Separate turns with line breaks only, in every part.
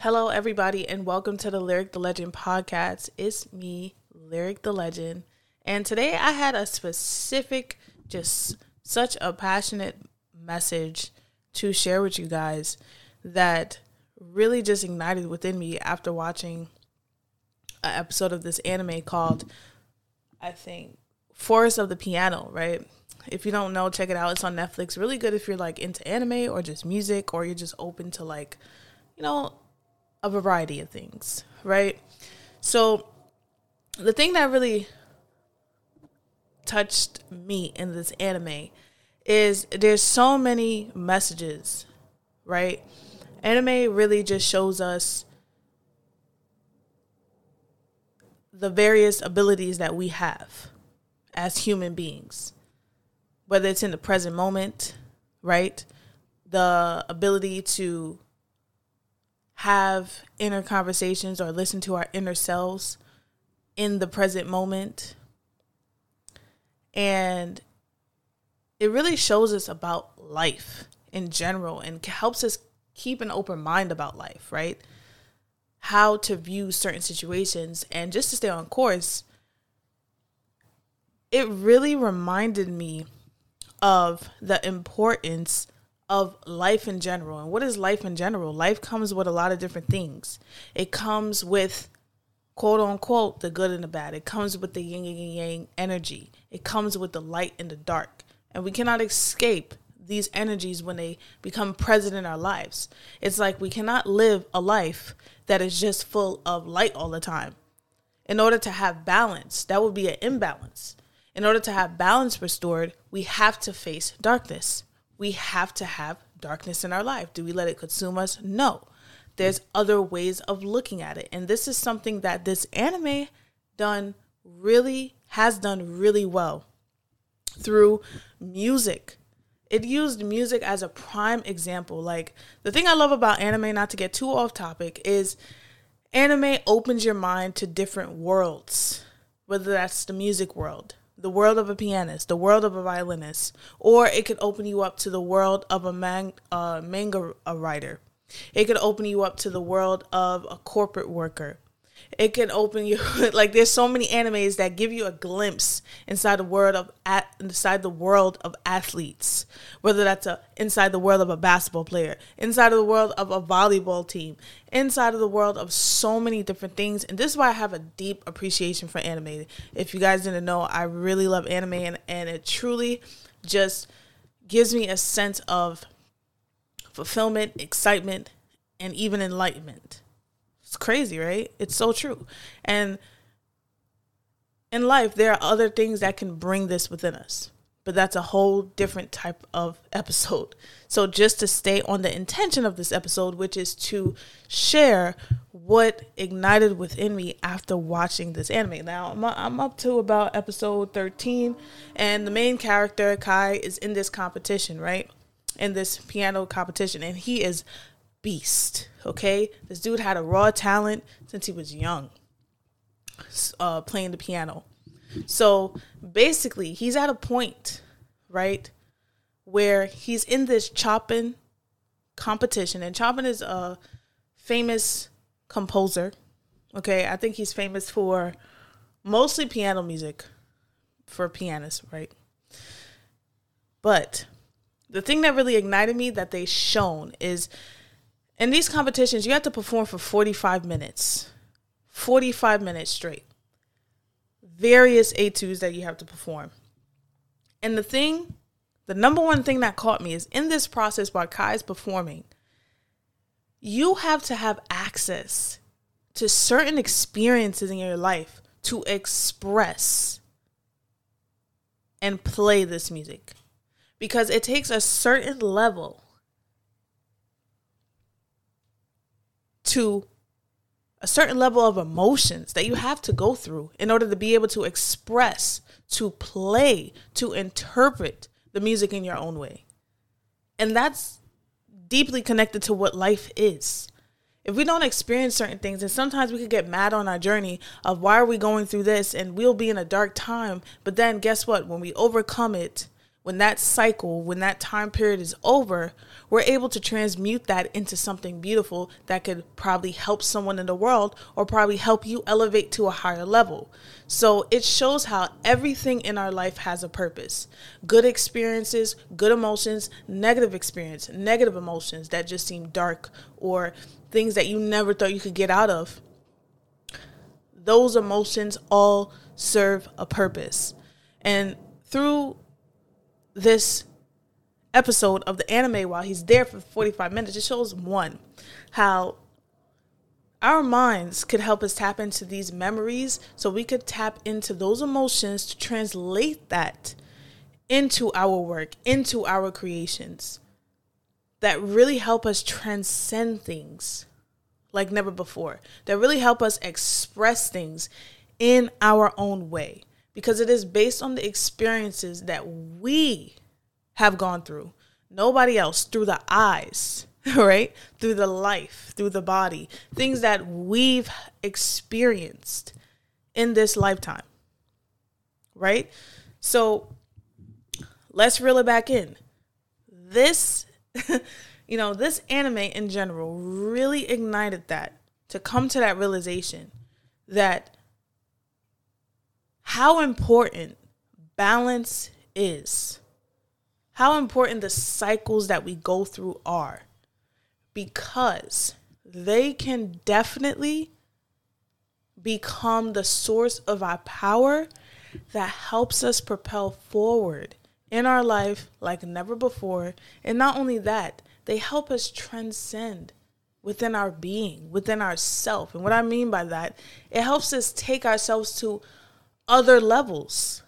Hello, everybody, and welcome to the Lyric the Legend podcast. It's me, Lyric the Legend, and today I had a specific, just such a passionate message to share with you guys that really just ignited within me after watching an episode of this anime called, I think, Forest of the Piano, right? If you don't know, check it out. It's on Netflix. Really good if you're like into anime or just music or you're just open to like, you know, a variety of things, right? So the thing that really touched me in this anime is there's so many messages, right? Anime really just shows us the various abilities that we have as human beings, whether it's in the present moment, right? The ability to have inner conversations or listen to our inner selves in the present moment. And it really shows us about life in general and helps us keep an open mind about life, right? How to view certain situations and just to stay on course. It really reminded me of the importance of life in general. And what is life in general? Life comes with a lot of different things. It comes with quote unquote the good and the bad. It comes with the yin and yang energy. It comes with the light and the dark. And we cannot escape these energies when they become present in our lives. It's like we cannot live a life that is just full of light all the time. In order to have balance, that would be an imbalance. In order to have balance restored, we have to face darkness we have to have darkness in our life. Do we let it consume us? No. There's other ways of looking at it. And this is something that this anime done really has done really well through music. It used music as a prime example. Like the thing I love about anime, not to get too off topic, is anime opens your mind to different worlds, whether that's the music world, the world of a pianist, the world of a violinist, or it could open you up to the world of a man, uh, manga writer. It could open you up to the world of a corporate worker. It can open you like there's so many animes that give you a glimpse inside the world of at inside the world of athletes, whether that's a inside the world of a basketball player, inside of the world of a volleyball team, inside of the world of so many different things. And this is why I have a deep appreciation for anime. If you guys didn't know, I really love anime and, and it truly just gives me a sense of fulfillment, excitement, and even enlightenment. It's crazy, right? It's so true. And in life, there are other things that can bring this within us, but that's a whole different type of episode. So, just to stay on the intention of this episode, which is to share what ignited within me after watching this anime. Now, I'm up to about episode 13, and the main character, Kai, is in this competition, right? In this piano competition, and he is beast. Okay, this dude had a raw talent since he was young, uh, playing the piano. So basically, he's at a point, right, where he's in this Chopin competition, and Chopin is a famous composer. Okay, I think he's famous for mostly piano music for pianists, right? But the thing that really ignited me that they shown is in these competitions, you have to perform for 45 minutes, 45 minutes straight. Various etudes that you have to perform. And the thing, the number one thing that caught me is in this process while Kai is performing, you have to have access to certain experiences in your life to express and play this music because it takes a certain level to a certain level of emotions that you have to go through in order to be able to express, to play, to interpret the music in your own way. And that's deeply connected to what life is. If we don't experience certain things, and sometimes we could get mad on our journey of why are we going through this and we'll be in a dark time. But then guess what? When we overcome it, when that cycle, when that time period is over, we're able to transmute that into something beautiful that could probably help someone in the world or probably help you elevate to a higher level. So it shows how everything in our life has a purpose good experiences, good emotions, negative experience, negative emotions that just seem dark or things that you never thought you could get out of. Those emotions all serve a purpose. And through this episode of the anime while he's there for 45 minutes, it shows one, how our minds could help us tap into these memories so we could tap into those emotions to translate that into our work, into our creations that really help us transcend things like never before, that really help us express things in our own way. Because it is based on the experiences that we have gone through. Nobody else through the eyes, right? Through the life, through the body, things that we've experienced in this lifetime, right? So let's reel it back in. This, you know, this anime in general really ignited that to come to that realization that how important balance is, how important the cycles that we go through are, because they can definitely become the source of our power that helps us propel forward in our life like never before. And not only that, they help us transcend within our being, within ourself. And what I mean by that, it helps us take ourselves to other levels.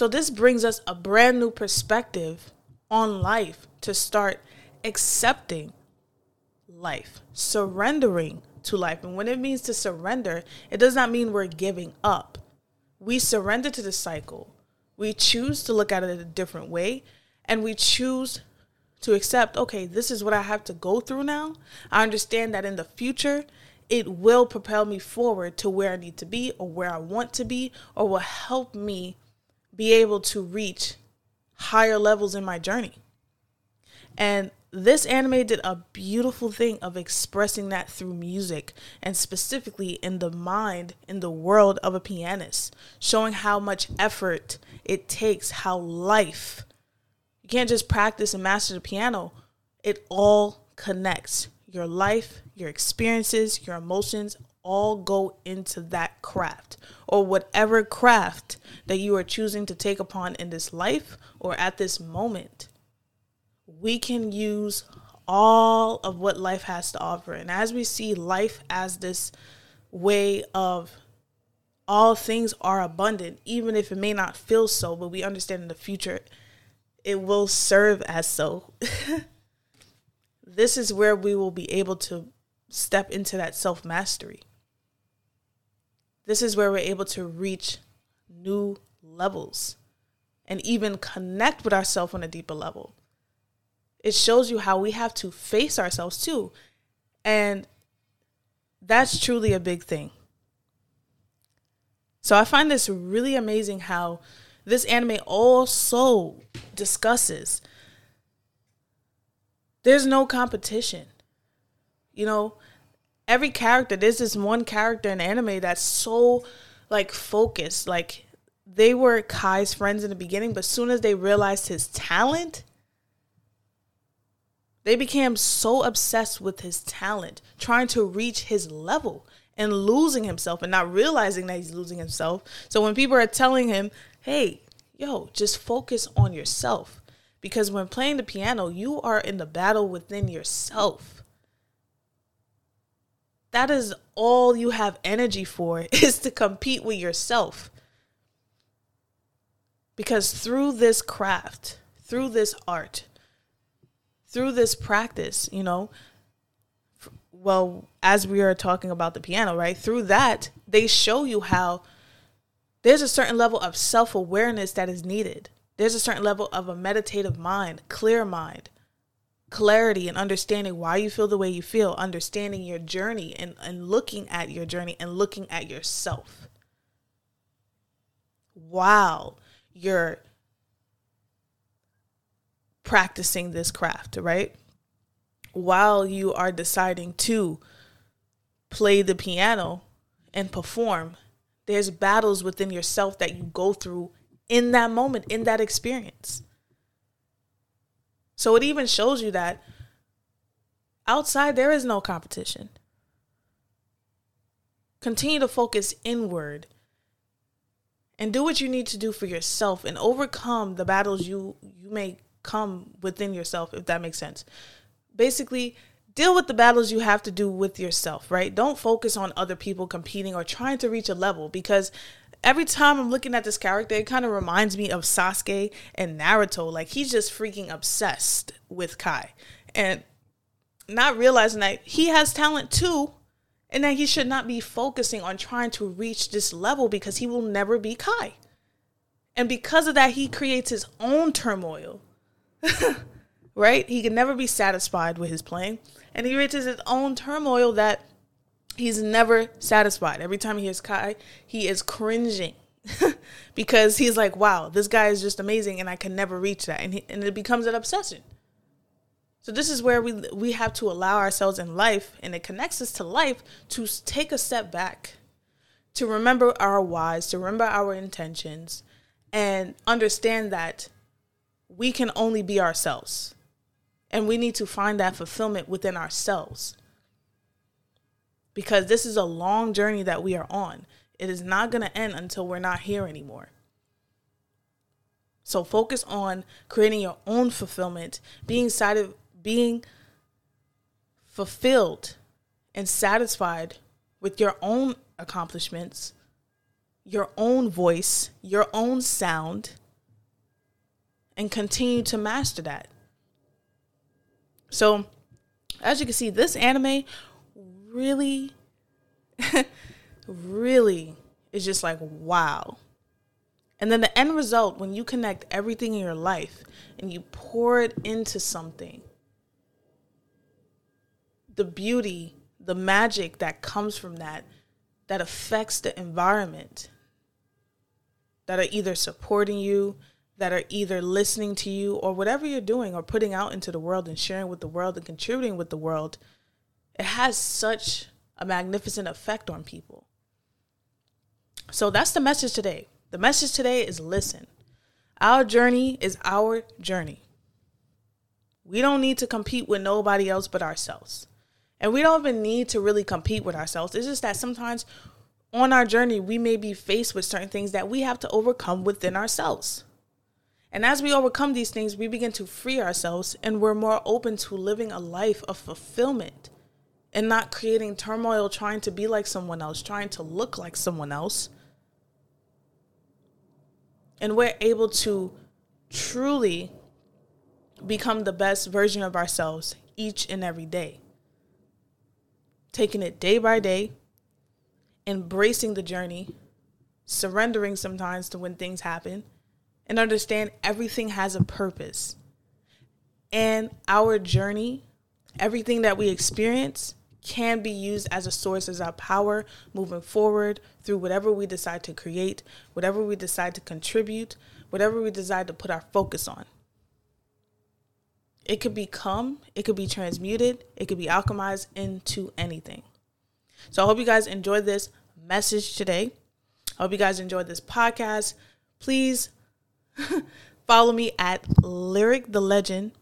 So, this brings us a brand new perspective on life to start accepting life, surrendering to life. And when it means to surrender, it does not mean we're giving up. We surrender to the cycle. We choose to look at it a different way and we choose to accept, okay, this is what I have to go through now. I understand that in the future, it will propel me forward to where I need to be or where I want to be or will help me be able to reach higher levels in my journey. And this anime did a beautiful thing of expressing that through music and specifically in the mind, in the world of a pianist, showing how much effort it takes, how life. You can't just practice and master the piano, it all connects your life, your experiences, your emotions all go into that craft or whatever craft that you are choosing to take upon in this life or at this moment. We can use all of what life has to offer. And as we see life as this way of all things are abundant, even if it may not feel so, but we understand in the future it will serve as so. this is where we will be able to step into that self mastery. This is where we're able to reach new levels and even connect with ourselves on a deeper level. It shows you how we have to face ourselves too. And that's truly a big thing. So I find this really amazing how this anime also discusses there's no competition. You know, every character, there's this one character in anime that's so like focused. Like they were Kai's friends in the beginning, but soon as they realized his talent, they became so obsessed with his talent, trying to reach his level and losing himself and not realizing that he's losing himself. So when people are telling him, hey, yo, just focus on yourself because when playing the piano, you are in the battle within yourself. That is all you have energy for is to compete with yourself. Because through this craft, through this art, through this practice, you know, well, as we are talking about the piano, right? Through that, they show you how there's a certain level of self awareness that is needed there's a certain level of a meditative mind, clear mind, clarity and understanding why you feel the way you feel, understanding your journey and, and looking at your journey and looking at yourself. Wow. you're practicing this craft, right? While you are deciding to play the piano and perform, there's battles within yourself that you go through in that moment, in that experience. So it even shows you that outside there is no competition. Continue to focus inward and do what you need to do for yourself and overcome the battles you you may come within yourself if that makes sense. Basically, deal with the battles you have to do with yourself, right? Don't focus on other people competing or trying to reach a level because every time I'm looking at this character, it kind of reminds me of Sasuke and Naruto. Like he's just freaking obsessed with Kai and not realizing that he has talent too and that he should not be focusing on trying to reach this level because he will never be Kai. And because of that, he creates his own turmoil. right? He can never be satisfied with his playing. And he creates his own turmoil that he's never satisfied. Every time he hears Kai, he is cringing. because he's like, wow, this guy is just amazing and I can never reach that. And, he, and it becomes an obsession. So this is where we we have to allow ourselves in life, and it connects us to life to take a step back, to remember our whys, to remember our intentions, and understand that we can only be ourselves, and we need to find that fulfillment within ourselves. Because this is a long journey that we are on. It is not going to end until we're not here anymore. So focus on creating your own fulfillment, being side being fulfilled and satisfied with your own accomplishments, your own voice, your own sound, and continue to master that. So, as you can see, this anime really, really is just like wow. And then the end result, when you connect everything in your life and you pour it into something, the beauty, the magic that comes from that, that affects the environment, that are either supporting you, that are either listening to you, or whatever you're doing or putting out into the world and sharing with the world and contributing with the world, it has such a magnificent effect on people. So that's the message today. The message today is listen. Our journey is our journey. We don't need to compete with nobody else but ourselves. And we don't even need to really compete with ourselves. It's just that sometimes on our journey, we may be faced with certain things that we have to overcome within ourselves. And as we overcome these things, we begin to free ourselves and we're more open to living a life of fulfillment and not creating turmoil trying to be like someone else, trying to look like someone else. And we're able to truly become the best version of ourselves each and every day taking it day by day, embracing the journey, surrendering sometimes to when things happen, and understand everything has a purpose. And our journey, everything that we experience, can be used as a source as our power moving forward through whatever we decide to create, whatever we decide to contribute, whatever we decide to put our focus on. It could become, it could be transmuted, it could be alchemized into anything. So I hope you guys enjoyed this message today. I hope you guys enjoyed this podcast. Please follow me at Lyric the Legend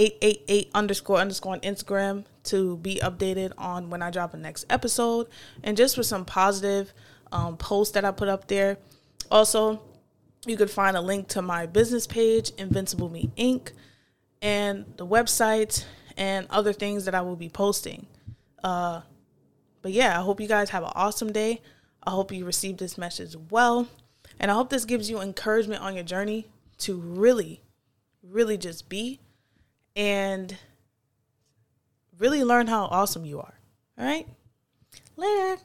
888 underscore underscore on Instagram to be updated on when I drop the next episode and just for some positive um, posts that I put up there. Also, you could find a link to my business page, Invincible Me Inc and the website and other things that I will be posting. Uh, but yeah, I hope you guys have an awesome day. I hope you received this message well. And I hope this gives you encouragement on your journey to really, really just be and really learn how awesome you are. All right? Later.